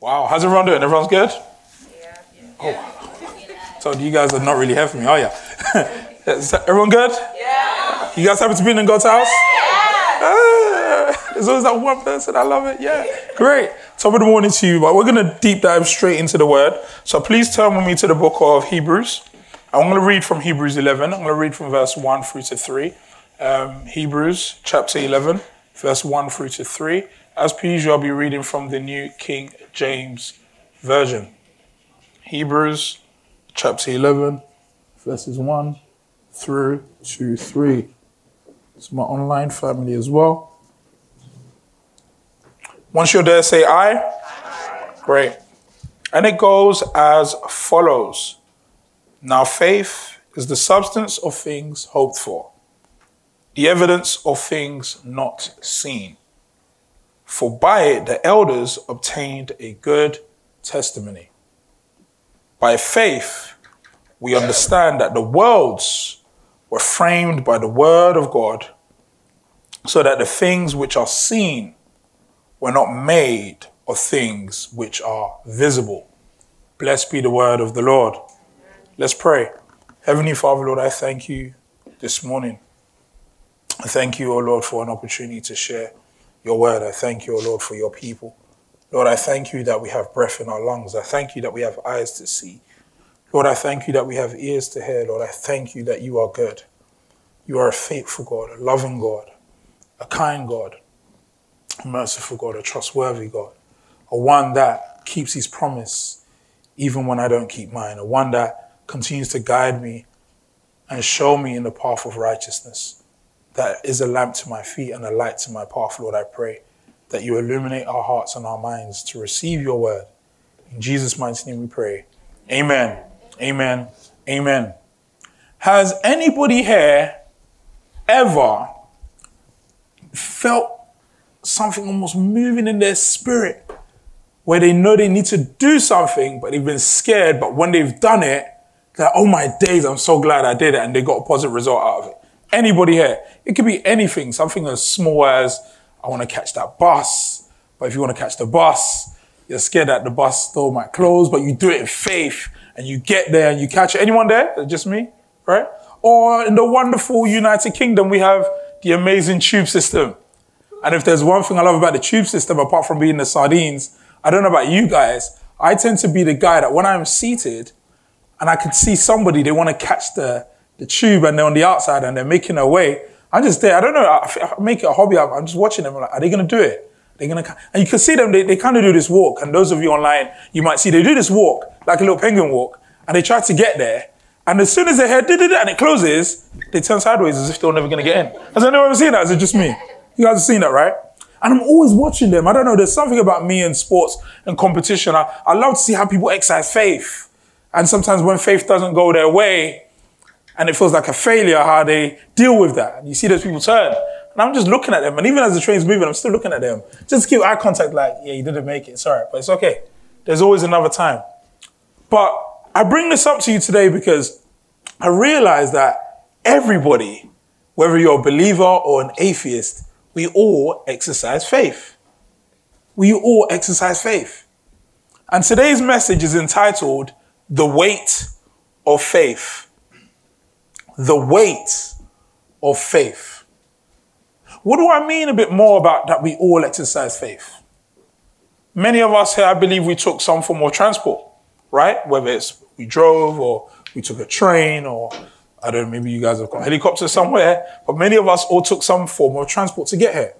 Wow, how's everyone doing? Everyone's good? Yeah. Oh. So you guys are not really here for me, are you? Is everyone good? Yeah. You guys happy to be in God's house? Yeah. Ah, there's always that one person. I love it. Yeah. Great. Top of the morning to you, but we're going to deep dive straight into the word. So please turn with me to the book of Hebrews. I'm going to read from Hebrews 11. I'm going to read from verse 1 through to 3. Um, Hebrews chapter 11, verse 1 through to 3. As per usual, I'll be reading from the New King James Version. Hebrews chapter 11, verses 1 through to 3. It's my online family as well. Once you're there, say aye. aye. Great. And it goes as follows Now, faith is the substance of things hoped for, the evidence of things not seen. For by it the elders obtained a good testimony. By faith, we understand that the worlds were framed by the word of God, so that the things which are seen were not made of things which are visible. Blessed be the word of the Lord. Let's pray. Heavenly Father, Lord, I thank you this morning. I thank you, O oh Lord, for an opportunity to share your word. I thank you, O Lord, for your people. Lord, I thank you that we have breath in our lungs. I thank you that we have eyes to see. Lord, I thank you that we have ears to hear. Lord, I thank you that you are good. You are a faithful God, a loving God, a kind God, a merciful God, a trustworthy God, a one that keeps his promise even when I don't keep mine, a one that continues to guide me and show me in the path of righteousness that is a lamp to my feet and a light to my path, Lord, I pray that you illuminate our hearts and our minds to receive your word. In Jesus' mighty name we pray. Amen. Amen. Amen. Has anybody here ever felt something almost moving in their spirit where they know they need to do something, but they've been scared, but when they've done it, they're like, oh my days, I'm so glad I did it, and they got a positive result out of it. Anybody here. It could be anything, something as small as, I want to catch that bus. But if you want to catch the bus, you're scared that the bus store might close, but you do it in faith and you get there and you catch it. Anyone there? Just me? Right? Or in the wonderful United Kingdom, we have the amazing tube system. And if there's one thing I love about the tube system, apart from being the sardines, I don't know about you guys, I tend to be the guy that when I'm seated and I can see somebody, they want to catch the, the tube and they're on the outside and they're making their way. I'm just there. I don't know. I, make it a hobby. I'm just watching them. I'm like, are they going to do it? They're going to, and you can see them. They, they kind of do this walk. And those of you online, you might see they do this walk, like a little penguin walk. And they try to get there. And as soon as their head did it and it closes, they turn sideways as if they're never going to get in. Has anyone ever seen that? Is it just me? You guys have seen that, right? And I'm always watching them. I don't know. There's something about me in sports and competition. I, I love to see how people exercise faith. And sometimes when faith doesn't go their way, and it feels like a failure how they deal with that. And you see those people turn. And I'm just looking at them. And even as the train's moving, I'm still looking at them. Just keep eye contact like, yeah, you didn't make it. Sorry, but it's okay. There's always another time. But I bring this up to you today because I realize that everybody, whether you're a believer or an atheist, we all exercise faith. We all exercise faith. And today's message is entitled The Weight of Faith the weight of faith. What do I mean a bit more about that we all exercise faith? Many of us here, I believe we took some form of transport, right? Whether it's we drove or we took a train or I don't know, maybe you guys have got a helicopter somewhere, but many of us all took some form of transport to get here.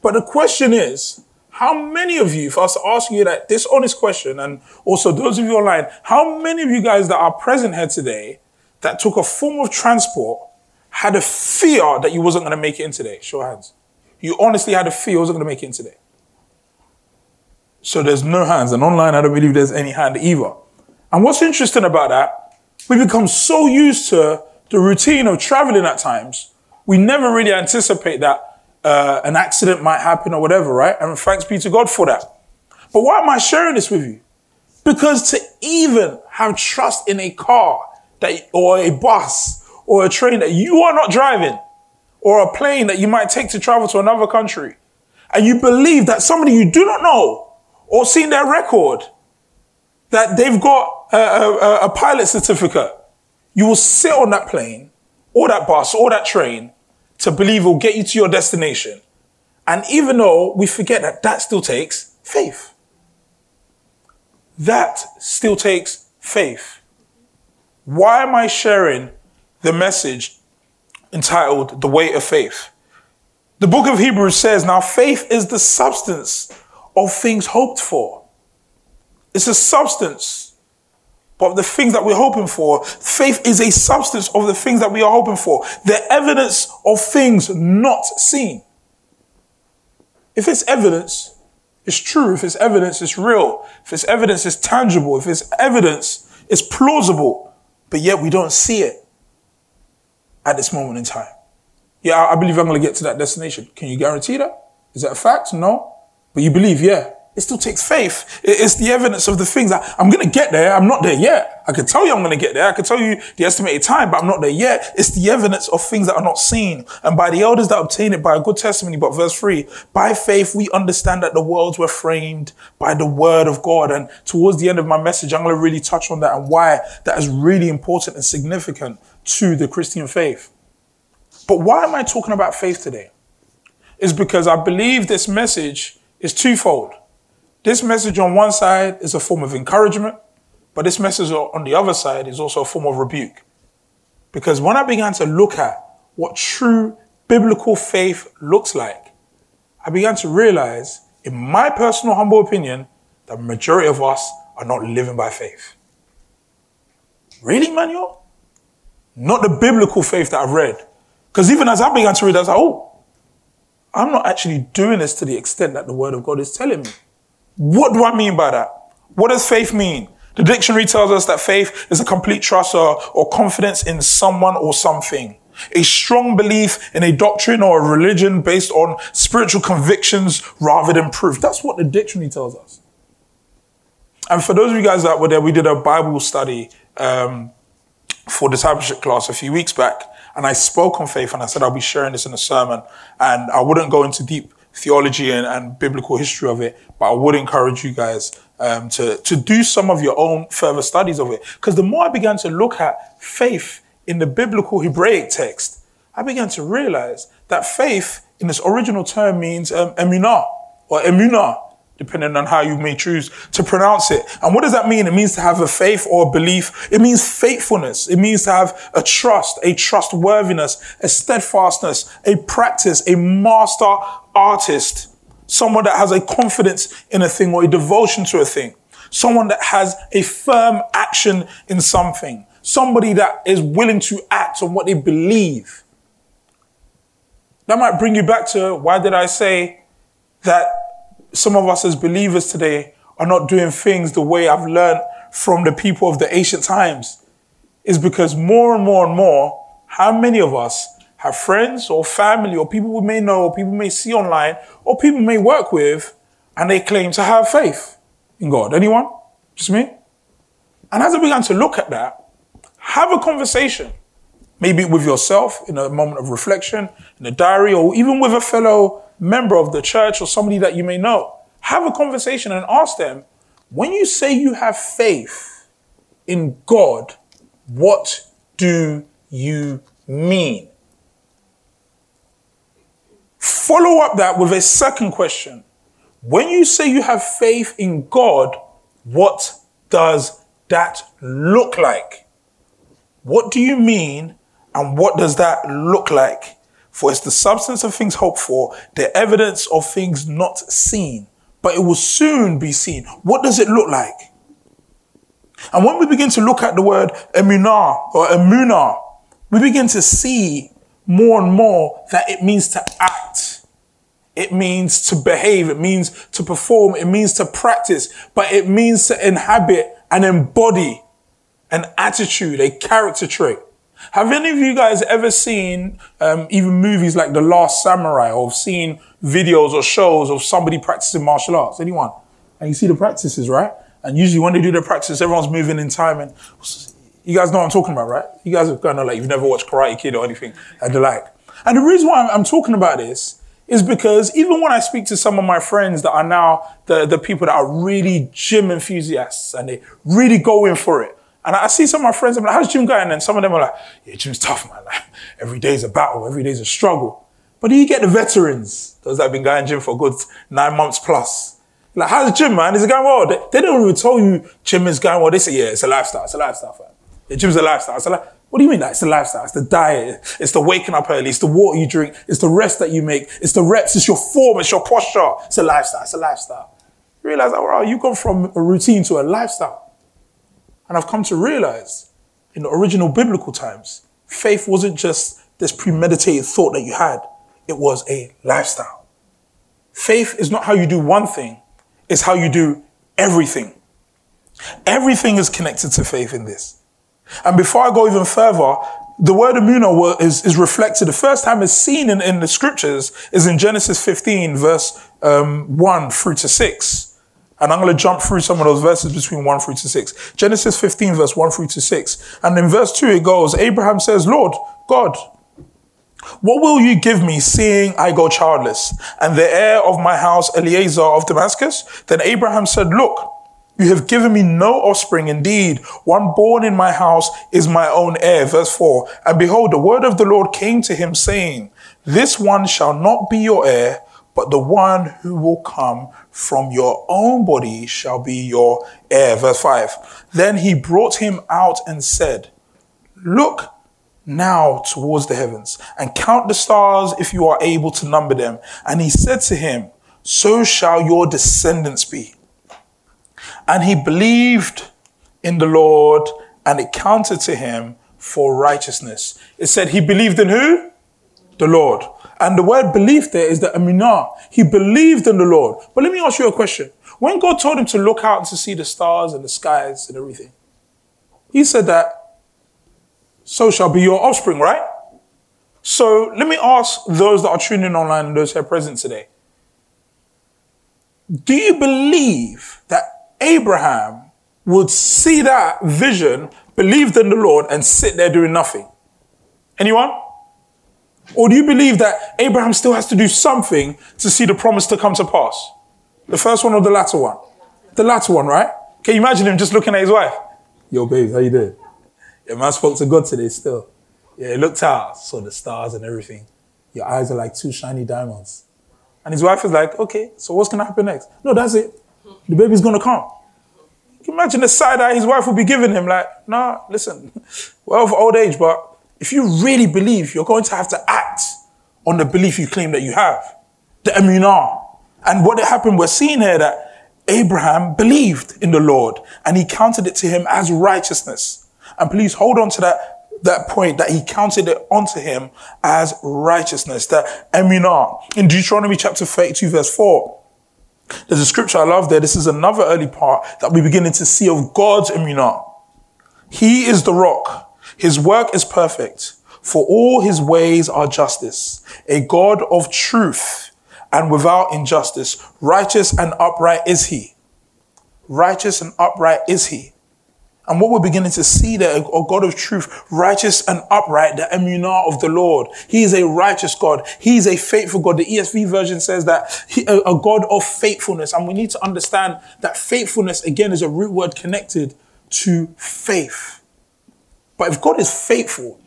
But the question is, how many of you, if I was to ask you that this honest question, and also those of you online, how many of you guys that are present here today that took a form of transport had a fear that you wasn't going to make it in today? Show hands. You honestly had a fear you wasn't going to make it in today. So there's no hands. And online, I don't believe there's any hand either. And what's interesting about that, we become so used to the routine of traveling at times, we never really anticipate that uh, an accident might happen or whatever, right? And thanks be to God for that. But why am I sharing this with you? Because to even have trust in a car that, or a bus or a train that you are not driving or a plane that you might take to travel to another country and you believe that somebody you do not know or seen their record that they've got a, a, a pilot certificate, you will sit on that plane or that bus or that train to believe it will get you to your destination. And even though we forget that that still takes faith. That still takes faith. Why am I sharing the message entitled The Weight of Faith? The book of Hebrews says, Now faith is the substance of things hoped for. It's a substance, but the things that we're hoping for. Faith is a substance of the things that we are hoping for. The evidence of things not seen. If it's evidence, it's true. If it's evidence, it's real. If it's evidence, it's tangible. If it's evidence, it's plausible. But yet we don't see it at this moment in time. Yeah, I believe I'm going to get to that destination. Can you guarantee that? Is that a fact? No. But you believe, yeah. It still takes faith. It's the evidence of the things that I'm going to get there. I'm not there yet. I can tell you I'm going to get there. I can tell you the estimated time, but I'm not there yet. It's the evidence of things that are not seen. And by the elders that obtain it by a good testimony. But verse three, by faith, we understand that the worlds were framed by the word of God. And towards the end of my message, I'm going to really touch on that and why that is really important and significant to the Christian faith. But why am I talking about faith today? Is because I believe this message is twofold. This message on one side is a form of encouragement, but this message on the other side is also a form of rebuke. Because when I began to look at what true biblical faith looks like, I began to realize, in my personal humble opinion, the majority of us are not living by faith. Really, Manuel? Not the biblical faith that I've read. Because even as I began to read, I was like, oh, I'm not actually doing this to the extent that the word of God is telling me. What do I mean by that? What does faith mean? The dictionary tells us that faith is a complete trust or, or confidence in someone or something. A strong belief in a doctrine or a religion based on spiritual convictions rather than proof. That's what the dictionary tells us. And for those of you guys that were there, we did a Bible study um, for discipleship class a few weeks back. And I spoke on faith and I said I'll be sharing this in a sermon. And I wouldn't go into deep theology and, and biblical history of it, but I would encourage you guys um, to, to do some of your own further studies of it. Because the more I began to look at faith in the biblical Hebraic text, I began to realize that faith in its original term means um, emunah or emunah depending on how you may choose to pronounce it. And what does that mean? It means to have a faith or a belief. It means faithfulness. It means to have a trust, a trustworthiness, a steadfastness, a practice, a master artist, someone that has a confidence in a thing or a devotion to a thing, someone that has a firm action in something, somebody that is willing to act on what they believe. That might bring you back to why did I say that some of us as believers today are not doing things the way I've learned from the people of the ancient times is because more and more and more, how many of us have friends or family or people we may know or people may see online or people may work with and they claim to have faith in God? Anyone? Just me? And as I began to look at that, have a conversation, maybe with yourself in a moment of reflection, in a diary, or even with a fellow member of the church or somebody that you may know. Have a conversation and ask them, when you say you have faith in God, what do you mean? Follow up that with a second question. When you say you have faith in God, what does that look like? What do you mean and what does that look like? For it's the substance of things hoped for, the evidence of things not seen, but it will soon be seen. What does it look like? And when we begin to look at the word emunah or emunah, we begin to see more and more that it means to act. It means to behave. It means to perform. It means to practice, but it means to inhabit and embody an attitude, a character trait. Have any of you guys ever seen um, even movies like The Last Samurai or seen videos or shows of somebody practicing martial arts? Anyone? And you see the practices, right? And usually when they do the practice, everyone's moving in time and you guys know what I'm talking about, right? You guys are kind of like, you've never watched Karate Kid or anything and the like. And the reason why I'm, I'm talking about this is because even when I speak to some of my friends that are now the, the people that are really gym enthusiasts and they really go in for it. And I see some of my friends, I'm like, how's gym going? And some of them are like, yeah, gym's tough, man. Like, every day's a battle, every day's a struggle. But then you get the veterans, those that have been going gym for good nine months plus. Like, how's gym, man? Is it going well? They, they don't even tell you gym is going well. They say, yeah, it's a lifestyle. It's a lifestyle, man. The gym's a lifestyle. It's a li- what do you mean that? It's the lifestyle. It's the diet. It's the waking up early. It's the water you drink. It's the rest that you make. It's the reps. It's your form. It's your posture. It's a lifestyle. It's a lifestyle. You realize wow, you come from a routine to a lifestyle. And I've come to realize in the original biblical times, faith wasn't just this premeditated thought that you had. It was a lifestyle. Faith is not how you do one thing. It's how you do everything. Everything is connected to faith in this. And before I go even further, the word emunah is, is reflected. The first time it's seen in, in the scriptures is in Genesis 15, verse um, 1 through to 6. And I'm going to jump through some of those verses between 1 through to 6. Genesis 15, verse 1 through to 6. And in verse 2, it goes, Abraham says, Lord, God, what will you give me seeing I go childless? And the heir of my house, Eliezer of Damascus? Then Abraham said, Look, you have given me no offspring. Indeed, one born in my house is my own heir. Verse 4. And behold, the word of the Lord came to him, saying, This one shall not be your heir, but the one who will come from your own body shall be your heir. Verse 5. Then he brought him out and said, Look now towards the heavens and count the stars if you are able to number them. And he said to him, So shall your descendants be. And he believed in the Lord and it counted to him for righteousness. It said he believed in who? The Lord. And the word belief there is the emunah. He believed in the Lord. But let me ask you a question. When God told him to look out and to see the stars and the skies and everything, he said that, so shall be your offspring, right? So let me ask those that are tuning in online and those who present today. Do you believe that Abraham would see that vision, believed in the Lord, and sit there doing nothing? Anyone? Or do you believe that Abraham still has to do something to see the promise to come to pass? The first one or the latter one? The latter one, right? Can you imagine him just looking at his wife? Yo, babe, how you doing? Yeah, man spoke to God today still. Yeah, he looked out, saw the stars and everything. Your eyes are like two shiny diamonds. And his wife is like, okay, so what's gonna happen next? No, that's it. The baby's gonna come. Can you imagine the side eye his wife would be giving him? Like, nah, listen, well, for old age, but if you really believe, you're going to have to act on the belief you claim that you have. The emunah. And what happened, we're seeing here that Abraham believed in the Lord and he counted it to him as righteousness. And please hold on to that, that point that he counted it onto him as righteousness. That emunah. In Deuteronomy chapter 32 verse 4, there's a scripture I love there. This is another early part that we're beginning to see of God's emunah. He is the rock. His work is perfect. For all his ways are justice. A God of truth and without injustice. Righteous and upright is he. Righteous and upright is he. And what we're beginning to see there, a God of truth, righteous and upright, the emunah of the Lord. He is a righteous God. He is a faithful God. The ESV version says that he, a, a God of faithfulness. And we need to understand that faithfulness, again, is a root word connected to faith. But if God is faithful,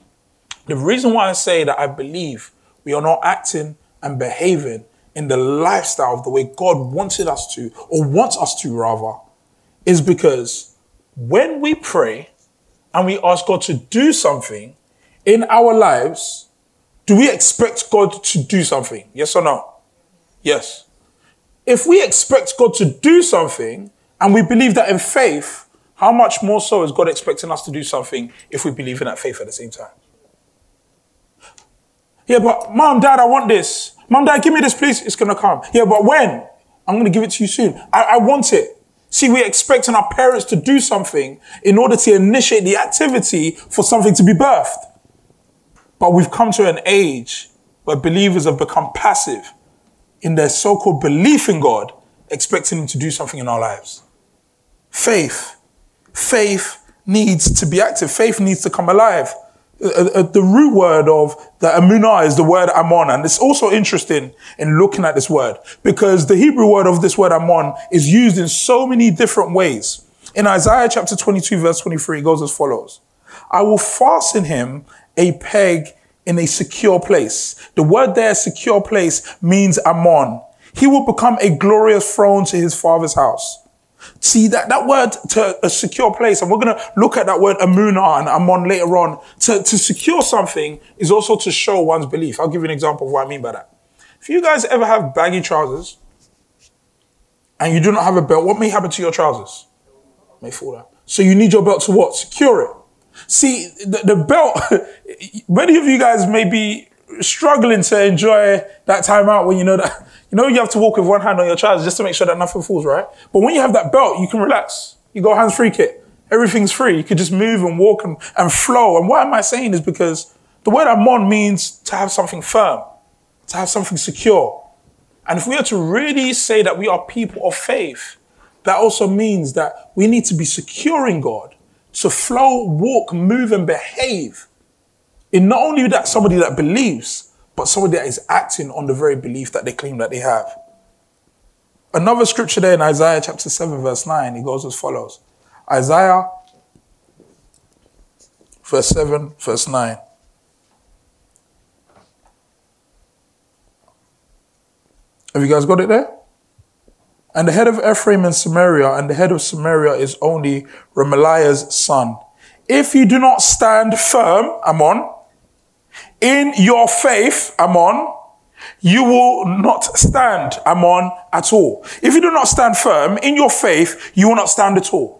the reason why I say that I believe we are not acting and behaving in the lifestyle of the way God wanted us to, or wants us to rather, is because when we pray and we ask God to do something in our lives, do we expect God to do something? Yes or no? Yes. If we expect God to do something and we believe that in faith, how much more so is God expecting us to do something if we believe in that faith at the same time? Yeah, but mom, dad, I want this. Mom, dad, give me this, please. It's going to come. Yeah, but when? I'm going to give it to you soon. I, I want it. See, we're expecting our parents to do something in order to initiate the activity for something to be birthed. But we've come to an age where believers have become passive in their so-called belief in God, expecting Him to do something in our lives. Faith. Faith needs to be active. Faith needs to come alive. uh, uh, the root word of the amunah is the word amon. And it's also interesting in looking at this word because the Hebrew word of this word amon is used in so many different ways. In Isaiah chapter 22 verse 23, it goes as follows. I will fasten him a peg in a secure place. The word there, secure place, means amon. He will become a glorious throne to his father's house. See that, that word to a secure place, and we're going to look at that word amuna and amon later on. To, to secure something is also to show one's belief. I'll give you an example of what I mean by that. If you guys ever have baggy trousers and you do not have a belt, what may happen to your trousers? May fall out. So you need your belt to what? Secure it. See, the, the belt, many of you guys may be struggling to enjoy that time out when you know that you know, you have to walk with one hand on your trousers just to make sure that nothing falls, right? But when you have that belt, you can relax. You go hands free kit. Everything's free. You can just move and walk and, and flow. And why am I saying is because the word amon means to have something firm, to have something secure. And if we are to really say that we are people of faith, that also means that we need to be secure in God to flow, walk, move, and behave in not only that somebody that believes, but somebody that is acting on the very belief that they claim that they have. Another scripture there in Isaiah chapter 7, verse 9, it goes as follows Isaiah, verse 7, verse 9. Have you guys got it there? And the head of Ephraim and Samaria, and the head of Samaria is only Remaliah's son. If you do not stand firm, Amon, in your faith, Amon, you will not stand, Amon, at all. If you do not stand firm in your faith, you will not stand at all.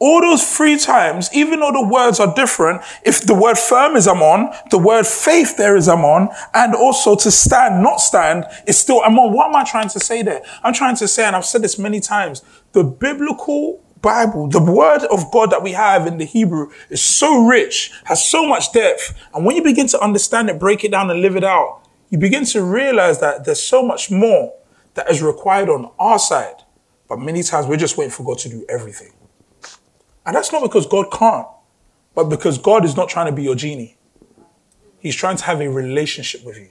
All those three times, even though the words are different, if the word firm is Amon, the word faith there is Amon, and also to stand, not stand, is still Amon. What am I trying to say there? I'm trying to say, and I've said this many times, the biblical Bible, the word of God that we have in the Hebrew is so rich, has so much depth. And when you begin to understand it, break it down and live it out, you begin to realize that there's so much more that is required on our side. But many times we're just waiting for God to do everything. And that's not because God can't, but because God is not trying to be your genie. He's trying to have a relationship with you.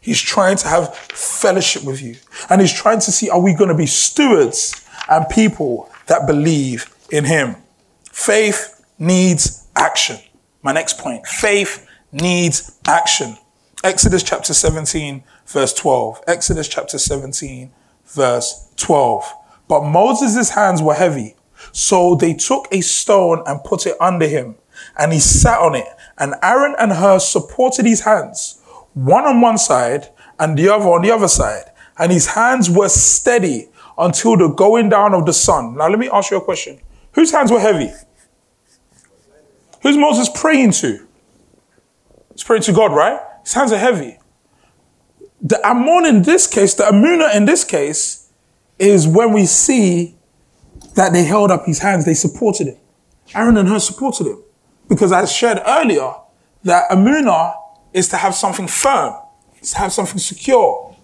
He's trying to have fellowship with you. And he's trying to see, are we going to be stewards and people that believe in him. Faith needs action. My next point. Faith needs action. Exodus chapter 17, verse 12. Exodus chapter 17, verse 12. But Moses' hands were heavy. So they took a stone and put it under him, and he sat on it. And Aaron and Hur supported his hands, one on one side and the other on the other side. And his hands were steady until the going down of the sun. Now, let me ask you a question. Whose hands were heavy? Who's Moses praying to? He's praying to God, right? His hands are heavy. The Amon in this case, the Amuna in this case, is when we see that they held up his hands, they supported him. Aaron and Hur supported him. Because I shared earlier that Amuna is to have something firm, is to have something secure.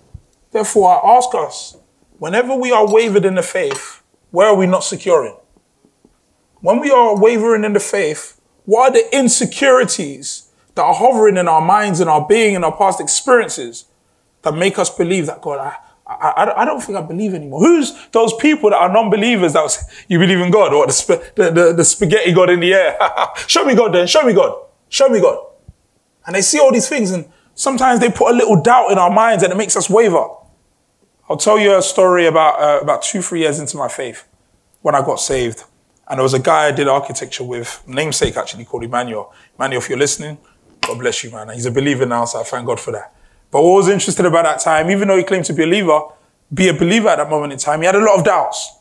Therefore, I ask us, Whenever we are wavered in the faith, where are we not securing? When we are wavering in the faith, what are the insecurities that are hovering in our minds and our being and our past experiences that make us believe that God, I, I, I don't think I believe anymore. Who's those people that are non-believers that was, you believe in God or the, sp- the, the, the spaghetti God in the air? show me God then. Show me God. Show me God. And they see all these things and sometimes they put a little doubt in our minds and it makes us waver. I'll tell you a story about uh, about two, three years into my faith when I got saved. And there was a guy I did architecture with, namesake actually, called Emmanuel. Emmanuel, if you're listening, God bless you, man. He's a believer now, so I thank God for that. But what was interesting about that time, even though he claimed to be a believer, be a believer at that moment in time, he had a lot of doubts.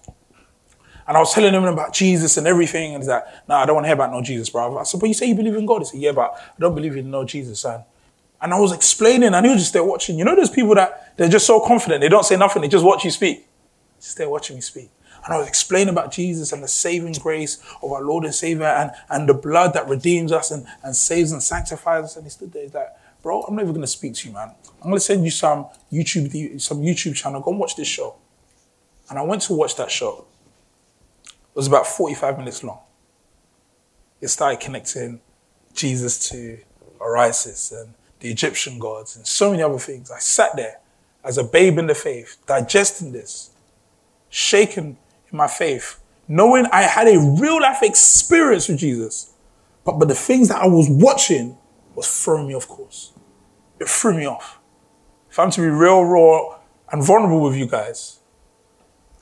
And I was telling him about Jesus and everything, and he's like, no, nah, I don't want to hear about no Jesus, bro. I said, but you say you believe in God? He said, yeah, but I don't believe in no Jesus, son. And I was explaining, and he was just there watching. You know, there's people that they're just so confident, they don't say nothing, they just watch you speak. Just there watching me speak. And I was explaining about Jesus and the saving grace of our Lord and Savior and, and the blood that redeems us and, and saves and sanctifies us. And he stood there, he's like, bro, I'm never gonna speak to you, man. I'm gonna send you some YouTube, some YouTube channel. Go and watch this show. And I went to watch that show. It was about 45 minutes long. It started connecting Jesus to Osiris and the Egyptian gods and so many other things. I sat there as a babe in the faith, digesting this, shaken in my faith, knowing I had a real life experience with Jesus. But, but the things that I was watching was throwing me off course. It threw me off. If I'm to be real, raw, and vulnerable with you guys,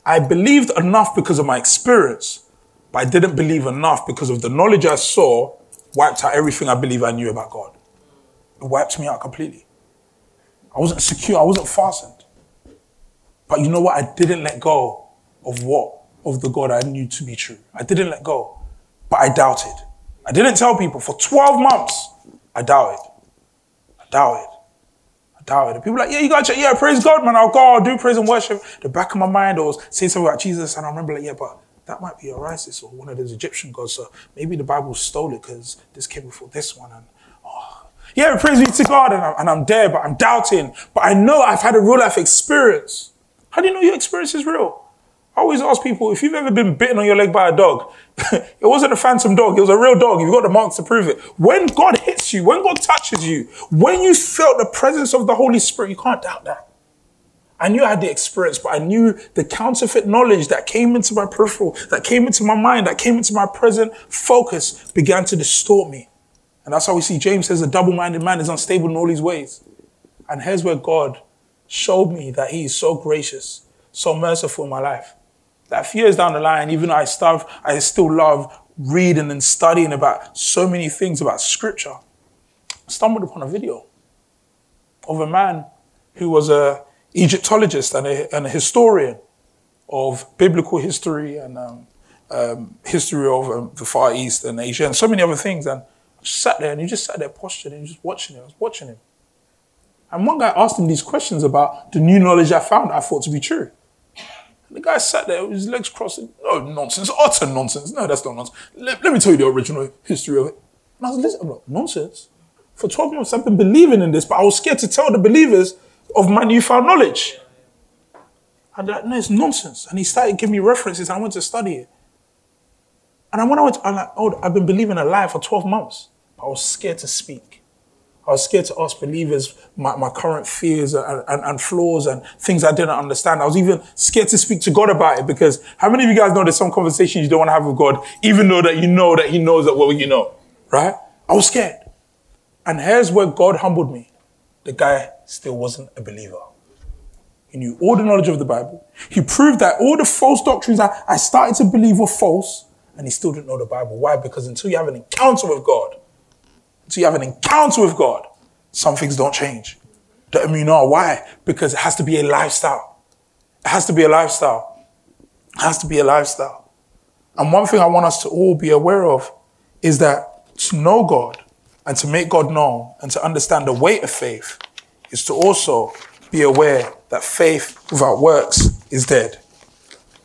I believed enough because of my experience, but I didn't believe enough because of the knowledge I saw wiped out everything I believe I knew about God. It wiped me out completely. I wasn't secure, I wasn't fastened. But you know what? I didn't let go of what? Of the God I knew to be true. I didn't let go, but I doubted. I didn't tell people for 12 months. I doubted. I doubted. I doubted. People like, yeah, you gotta check, yeah, praise God, man. I'll go, I'll do praise and worship. The back of my mind I was saying something about Jesus, and I remember like, yeah, but that might be Osiris or one of those Egyptian gods. So maybe the Bible stole it because this came before this one. And yeah, praise be to God, and I'm, and I'm there, but I'm doubting. But I know I've had a real life experience. How do you know your experience is real? I always ask people if you've ever been bitten on your leg by a dog, it wasn't a phantom dog, it was a real dog. You've got the marks to prove it. When God hits you, when God touches you, when you felt the presence of the Holy Spirit, you can't doubt that. I knew I had the experience, but I knew the counterfeit knowledge that came into my peripheral, that came into my mind, that came into my present focus began to distort me. And that's how we see James says a double-minded man is unstable in all his ways. And here's where God showed me that he is so gracious, so merciful in my life that few years down the line, even though I I still love reading and studying about so many things about scripture, I stumbled upon a video of a man who was a Egyptologist and a, and a historian of biblical history and um, um, history of um, the Far East and Asia and so many other things. And sat there and he just sat there postured and just watching him. I was watching him. And one guy asked him these questions about the new knowledge I found I thought to be true. The guy sat there with his legs crossed. No oh, nonsense, utter nonsense. No, that's not nonsense. Let, let me tell you the original history of it. And I was listening, I'm like, nonsense. For 12 months, I've been believing in this, but I was scared to tell the believers of my newfound knowledge. And like, no, it's nonsense. And he started giving me references, and I went to study it. And when I went, I'm like, oh, I've been believing a lie for 12 months, I was scared to speak. I was scared to ask believers my, my current fears and, and, and, flaws and things I didn't understand. I was even scared to speak to God about it because how many of you guys know there's some conversations you don't want to have with God, even though that you know that He knows that what you know, right? I was scared. And here's where God humbled me. The guy still wasn't a believer. He knew all the knowledge of the Bible. He proved that all the false doctrines I started to believe were false, and he still didn't know the Bible. Why? Because until you have an encounter with God, until you have an encounter with God, some things don't change. The know why? Because it has to be a lifestyle. It has to be a lifestyle. It has to be a lifestyle. And one thing I want us to all be aware of is that to know God and to make God known and to understand the weight of faith is to also be aware that faith without works is dead.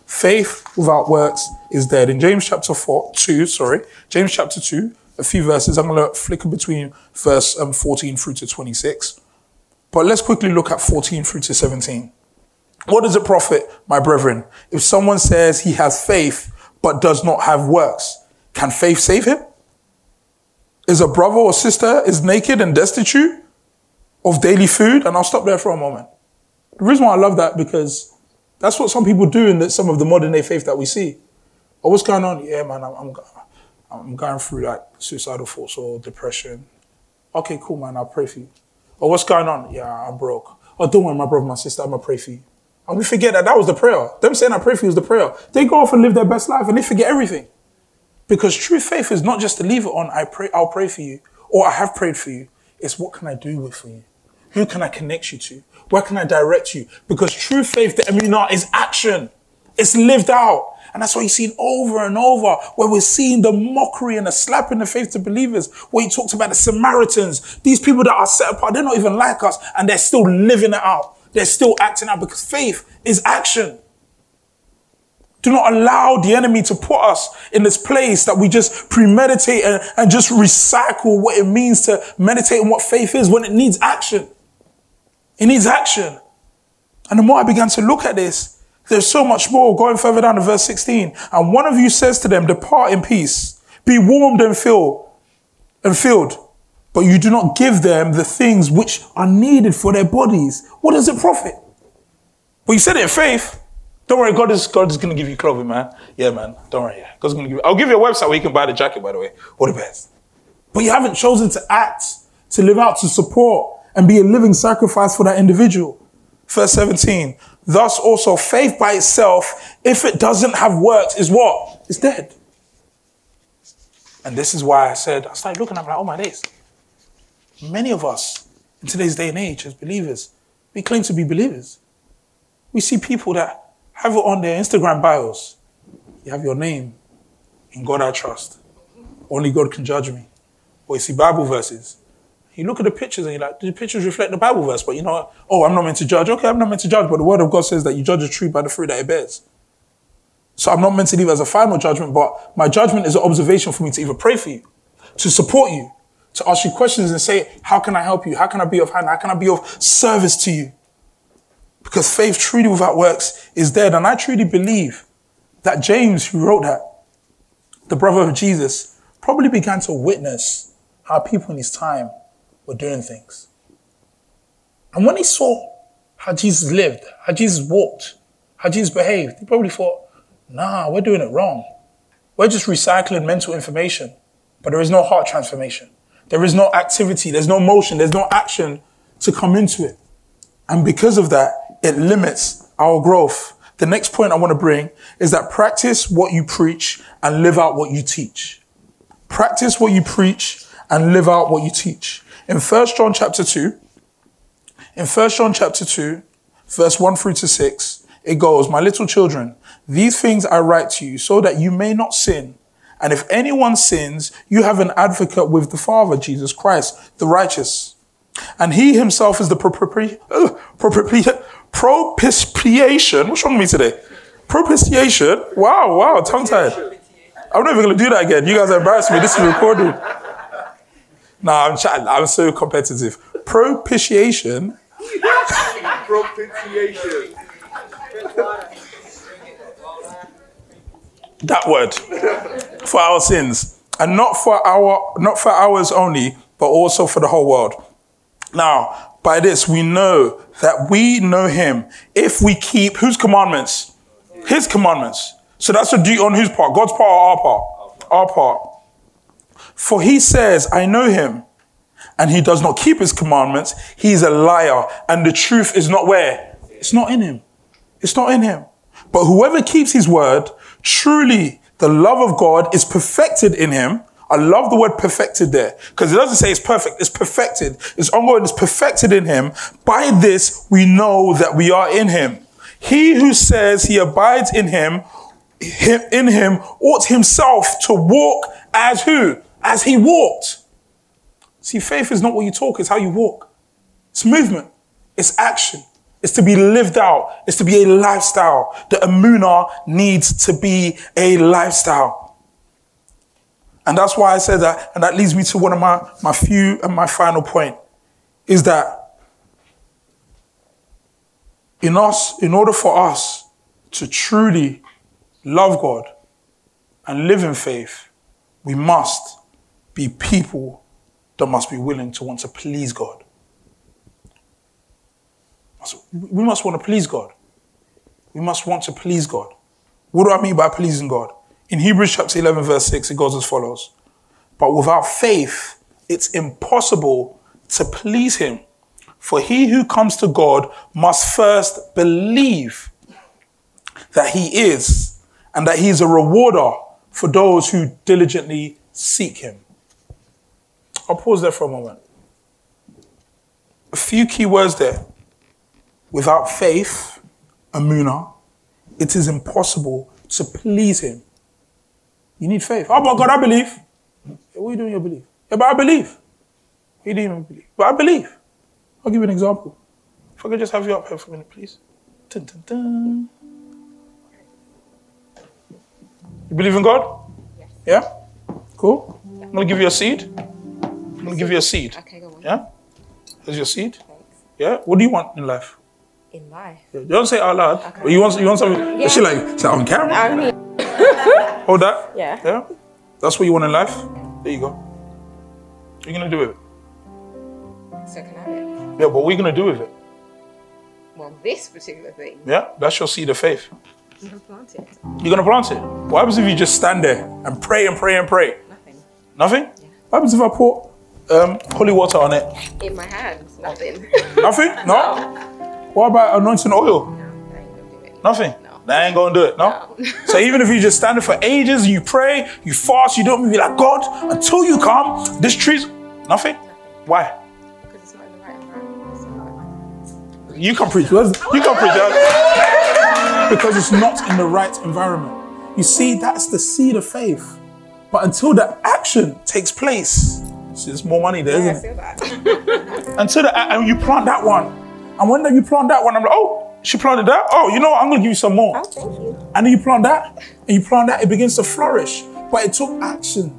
Faith without works is dead. In James chapter 4, 2, sorry, James chapter 2, a few verses. I'm going to flicker between verse um, 14 through to 26. But let's quickly look at 14 through to 17. What does it profit, my brethren, if someone says he has faith but does not have works? Can faith save him? Is a brother or sister is naked and destitute of daily food? And I'll stop there for a moment. The reason why I love that because that's what some people do in the, some of the modern day faith that we see. Oh, what's going on? Yeah, man, I'm, I'm, I'm going through like suicidal thoughts or depression. Okay, cool, man. I'll pray for you. Oh, what's going on? Yeah, I'm broke. Oh, don't worry, my brother, my sister. I'm gonna pray for you. And we forget that that was the prayer. Them saying I pray for you is the prayer. They go off and live their best life and they forget everything. Because true faith is not just to leave it on, I pray, I'll pray for you, or I have prayed for you. It's what can I do with for you? Who can I connect you to? Where can I direct you? Because true faith, the emunah, is action. It's lived out. And that's what he's seen over and over, where we're seeing the mockery and the slap in the face to believers, where he talks about the Samaritans, these people that are set apart, they're not even like us, and they're still living it out. They're still acting out because faith is action. Do not allow the enemy to put us in this place that we just premeditate and, and just recycle what it means to meditate on what faith is when it needs action. It needs action. And the more I began to look at this, there's so much more going further down to verse 16. And one of you says to them, depart in peace, be warmed and filled. and filled, but you do not give them the things which are needed for their bodies. What does it profit? But you said it in faith. Don't worry, God is God is gonna give you clothing, man. Yeah, man. Don't worry. Yeah. God's gonna give you. I'll give you a website where you can buy the jacket, by the way, or the best. But you haven't chosen to act, to live out, to support, and be a living sacrifice for that individual. Verse 17. Thus also faith by itself, if it doesn't have works, is what? It's dead. And this is why I said, I started looking, I'm like, oh my days. Many of us in today's day and age as believers, we claim to be believers. We see people that have it on their Instagram bios. You have your name. In God I trust. Only God can judge me. Or you see Bible verses. You look at the pictures and you're like, the pictures reflect the Bible verse, but you know, oh, I'm not meant to judge. Okay, I'm not meant to judge, but the word of God says that you judge a tree by the fruit that it bears. So I'm not meant to leave as a final judgment, but my judgment is an observation for me to either pray for you, to support you, to ask you questions and say, how can I help you? How can I be of hand? How can I be of service to you? Because faith truly without works is dead. And I truly believe that James, who wrote that, the brother of Jesus, probably began to witness how people in his time were doing things. And when he saw how Jesus lived, how Jesus walked, how Jesus behaved, he probably thought, Nah, we're doing it wrong. We're just recycling mental information, but there is no heart transformation. There is no activity, there's no motion, there's no action to come into it. And because of that, it limits our growth. The next point I want to bring is that practice what you preach and live out what you teach. Practice what you preach and live out what you teach. In 1 John chapter 2, in 1 John chapter 2, verse 1 through to 6, it goes, My little children, these things I write to you so that you may not sin. And if anyone sins, you have an advocate with the Father, Jesus Christ, the righteous. And he himself is the propitiation. What's wrong with me today? Propitiation. Wow, wow, tongue tied. I'm not even going to do that again. You guys are embarrassing me. This is recorded. Nah, I'm chatting. I'm so competitive. Propitiation. Propitiation. That word. For our sins. And not for our not for ours only but also for the whole world. Now by this we know that we know him. If we keep whose commandments? His commandments. So that's a duty on whose part? God's part or our part? Our part for he says i know him and he does not keep his commandments he's a liar and the truth is not where it's not in him it's not in him but whoever keeps his word truly the love of God is perfected in him. I love the word perfected there because it doesn't say it's perfect. It's perfected. It's ongoing. It's perfected in him. By this, we know that we are in him. He who says he abides in him, him in him ought himself to walk as who? As he walked. See, faith is not what you talk, it's how you walk. It's movement. It's action. It's to be lived out. It's to be a lifestyle. The Emunah needs to be a lifestyle. And that's why I said that. And that leads me to one of my, my few and my final point is that in us, in order for us to truly love God and live in faith, we must be people that must be willing to want to please God. We must want to please God. We must want to please God. What do I mean by pleasing God? In Hebrews chapter 11, verse 6, it goes as follows But without faith, it's impossible to please Him. For he who comes to God must first believe that He is and that He is a rewarder for those who diligently seek Him. I'll pause there for a moment. A few key words there. Without faith, Amuna, it is impossible to please Him. You need faith. Oh, but God, I believe. What are you doing your believe. Yeah, but I believe. You didn't even believe. But I believe. I'll give you an example. If I could just have you up here for a minute, please. Dun, dun, dun. You believe in God? Yes. Yeah? Cool. I'm going to give you a seed. I'm going to give you a seed. Okay, go on. Yeah? Here's your seed. Thanks. Yeah? What do you want in life? in life. Yeah, don't say out loud. Okay. But you want you want something? Yeah. Is she like say on camera? I mean, hold that. Yeah. Yeah. That's what you want in life. There you go. What are you going to do with it? So can I have it? Yeah, but what are you going to do with it? Well, this particular thing, Yeah, that's your seed of faith. I'm gonna plant it. You're going to plant it. What happens if you just stand there and pray and pray and pray? Nothing. Nothing? What happens if I put um, holy water on it? In my hands, nothing. Nothing? No? What about anointing oil? no, I ain't gonna do it. Nothing. No. That ain't gonna do it. No. No. so even if you just stand there for ages, you pray, you fast, you don't be like God until you come. This tree's nothing. Why? Because it's not in the right environment. You can preach. You can preach. Because it's not in the right environment. You see, that's the seed of faith. But until the action takes place, see, there's more money there, Yeah, I isn't it? feel that. Until the uh, and you plant that one, and when you plant that one, I'm like, oh, she planted that. Oh, you know what? I'm gonna give you some more. oh, thank you. And then you plant that, and you plant that, it begins to flourish. But it took action.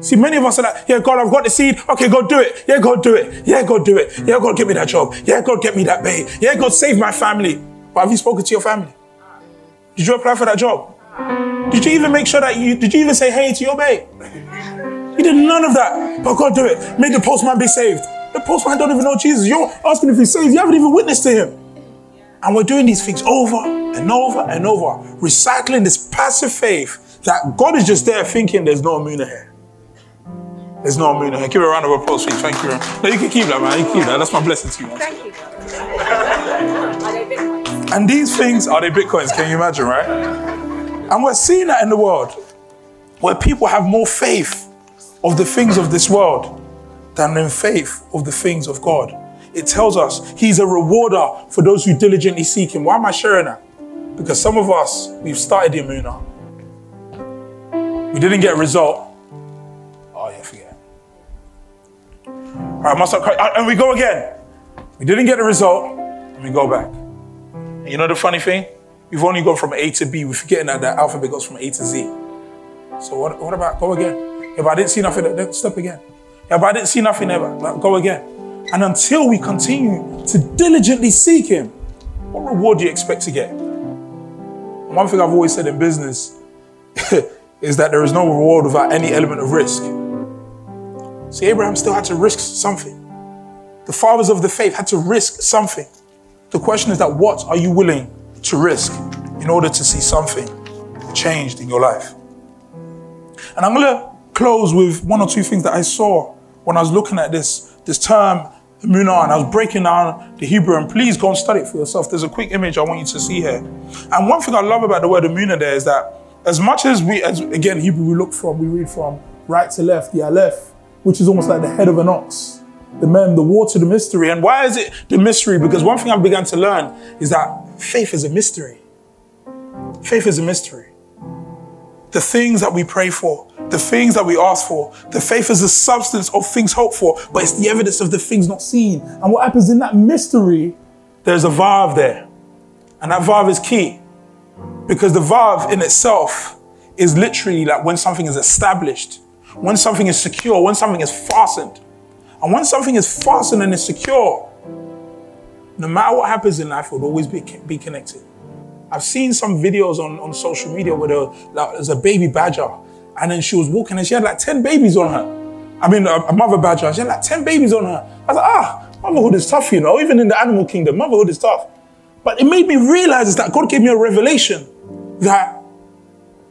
See, many of us are like, yeah, God, I've got the seed. Okay, God, do it. Yeah, God, do it. Yeah, God, do it. Yeah, God, get me that job. Yeah, God, get me that babe. Yeah, God, save my family. But have you spoken to your family? Did you apply for that job? Did you even make sure that you, did you even say hey to your babe? You did none of that. But God, do it. Make the postman be saved. The postman don't even know Jesus. You're asking if he's saved. You haven't even witnessed to him. And we're doing these things over and over and over, recycling this passive faith that God is just there thinking there's no moon here. There's no moon here. Give a round of applause, please. Thank you. No, you can keep that, man. You can keep that. That's my blessing to you. Thank you. Are they Bitcoins? And these things are they bitcoins? Can you imagine, right? And we're seeing that in the world, where people have more faith of the things of this world than in faith of the things of God. It tells us He's a rewarder for those who diligently seek Him. Why am I sharing that? Because some of us we've started the Emunah, we didn't get a result. Oh yeah, forget. All right, must I, uh, and we go again. We didn't get the result, and we go back. And you know the funny thing? We've only gone from A to B. We're forgetting that the alphabet goes from A to Z. So what, what about go again? But I didn't see nothing. Then step again. If I didn't see nothing but Go again. And until we continue to diligently seek Him, what reward do you expect to get? One thing I've always said in business is that there is no reward without any element of risk. See, Abraham still had to risk something. The fathers of the faith had to risk something. The question is that what are you willing to risk in order to see something changed in your life? And I'm going to close with one or two things that I saw when I was looking at this, this term, Emunah, and I was breaking down the Hebrew. And please go and study it for yourself. There's a quick image I want you to see here. And one thing I love about the word Emunah there is that as much as we, as again, Hebrew, we look from, we read from right to left, the Aleph, which is almost like the head of an ox. The mem, the water, the mystery. And why is it the mystery? Because one thing I've begun to learn is that faith is a mystery. Faith is a mystery. The things that we pray for, the things that we ask for, the faith is the substance of things hoped for, but it's the evidence of the things not seen. And what happens in that mystery, there's a Vav there. And that Vav is key. Because the Vav in itself is literally like when something is established, when something is secure, when something is fastened. And when something is fastened and is secure, no matter what happens in life, it will always be, be connected. I've seen some videos on, on social media where there, like, there's a baby badger, and then she was walking and she had like 10 babies on her. I mean, a, a mother badger, she had like 10 babies on her. I was like, ah, motherhood is tough, you know, even in the animal kingdom, motherhood is tough. But it made me realize that God gave me a revelation that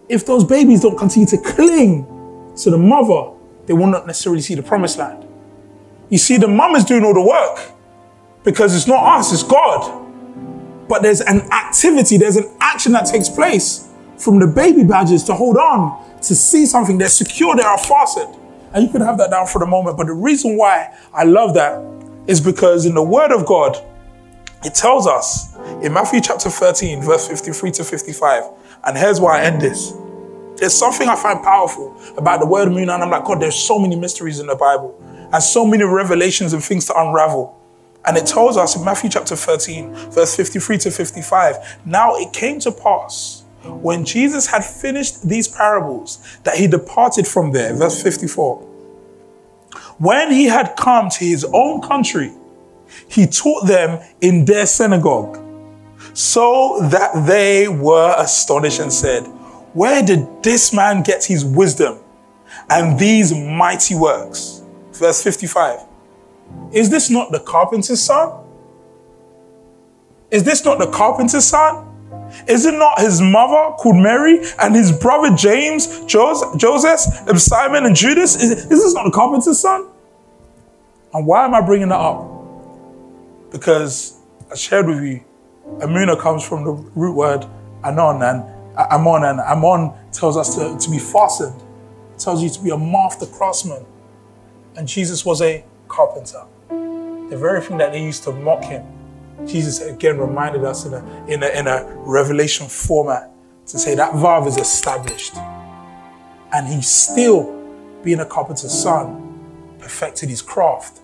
if those babies don't continue to cling to the mother, they will not necessarily see the promised land. You see, the mum is doing all the work because it's not us, it's God. But there's an activity, there's an action that takes place from the baby badgers to hold on, to see something. They're secure, they are fastened. And you can have that down for the moment. But the reason why I love that is because in the Word of God, it tells us in Matthew chapter 13, verse 53 to 55, and here's why I end this. There's something I find powerful about the word of moon, and I'm like, God, there's so many mysteries in the Bible and so many revelations and things to unravel. And it tells us in Matthew chapter 13, verse 53 to 55, now it came to pass when Jesus had finished these parables that he departed from there. Verse 54. When he had come to his own country, he taught them in their synagogue, so that they were astonished and said, Where did this man get his wisdom and these mighty works? verse 55. Is this not the carpenter's son? Is this not the carpenter's son? Is it not his mother called Mary and his brother James, Joseph, Joseph Simon, and Judas? Is, is this not the carpenter's son? And why am I bringing that up? Because I shared with you, Emunah comes from the root word anon, and uh, Amon, and Amon tells us to, to be fastened. It tells you to be a master craftsman. And Jesus was a carpenter. The very thing that they used to mock him Jesus again reminded us in a, in a, in a revelation format to say that Vav is established. And he still, being a carpenter's son, perfected his craft.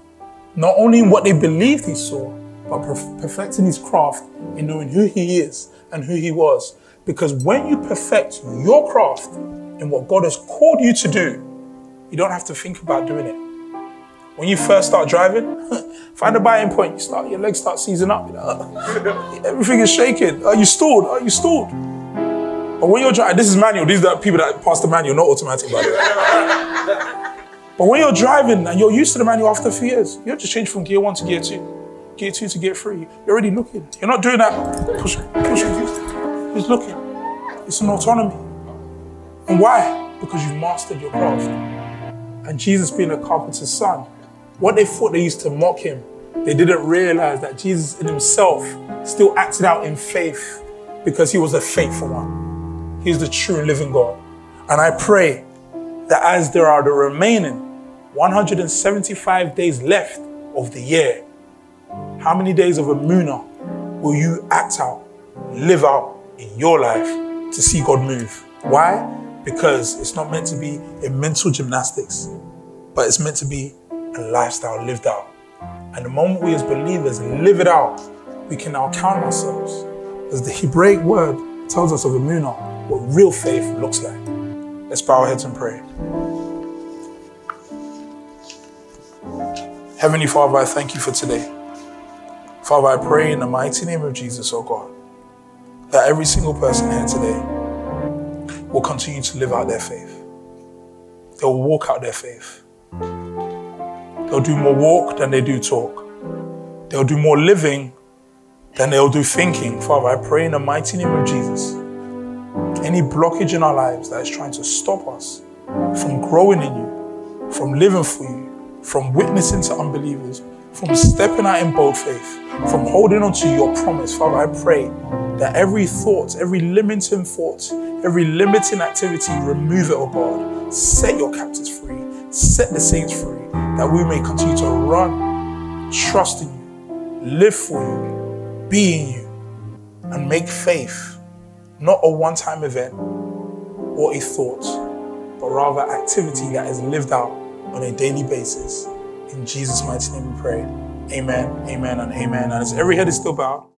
Not only in what they believed he saw, but perfecting his craft in knowing who he is and who he was. Because when you perfect your craft in what God has called you to do, you don't have to think about doing it. When you first start driving, find a biting point. You start, your legs start seizing up. You know? Everything is shaking. Are you stalled? Are you stalled? But when you're driving, this is manual. These are people that pass the manual, not automatic, by the way. but when you're driving and you're used to the manual after a few years, you have to change from gear one to gear two, gear two to gear three. You're already looking. You're not doing that. Push, push. He's looking. It's an autonomy. And why? Because you've mastered your craft. And Jesus being a carpenter's son, what they thought they used to mock him, they didn't realize that Jesus in himself still acted out in faith because he was a faithful one. He's the true living God. And I pray that as there are the remaining 175 days left of the year, how many days of Emunah will you act out, live out in your life to see God move? Why? Because it's not meant to be a mental gymnastics, but it's meant to be a lifestyle lived out. And the moment we as believers live it out, we can now count ourselves. As the Hebraic word tells us of Emunah, what real faith looks like. Let's bow our heads and pray. Heavenly Father, I thank you for today. Father, I pray in the mighty name of Jesus, oh God, that every single person here today will continue to live out their faith. They'll walk out their faith. They'll do more walk than they do talk. They'll do more living than they'll do thinking. Father, I pray in the mighty name of Jesus. Any blockage in our lives that is trying to stop us from growing in you, from living for you, from witnessing to unbelievers, from stepping out in bold faith, from holding on to your promise, Father, I pray that every thought, every limiting thought, every limiting activity, remove it, oh God. Set your captives free, set the saints free that we may continue to run, trust in you, live for you, be in you, and make faith not a one time event or a thought, but rather activity that is lived out on a daily basis. In Jesus' mighty name we pray. Amen, amen, and amen. And as every head is still bowed,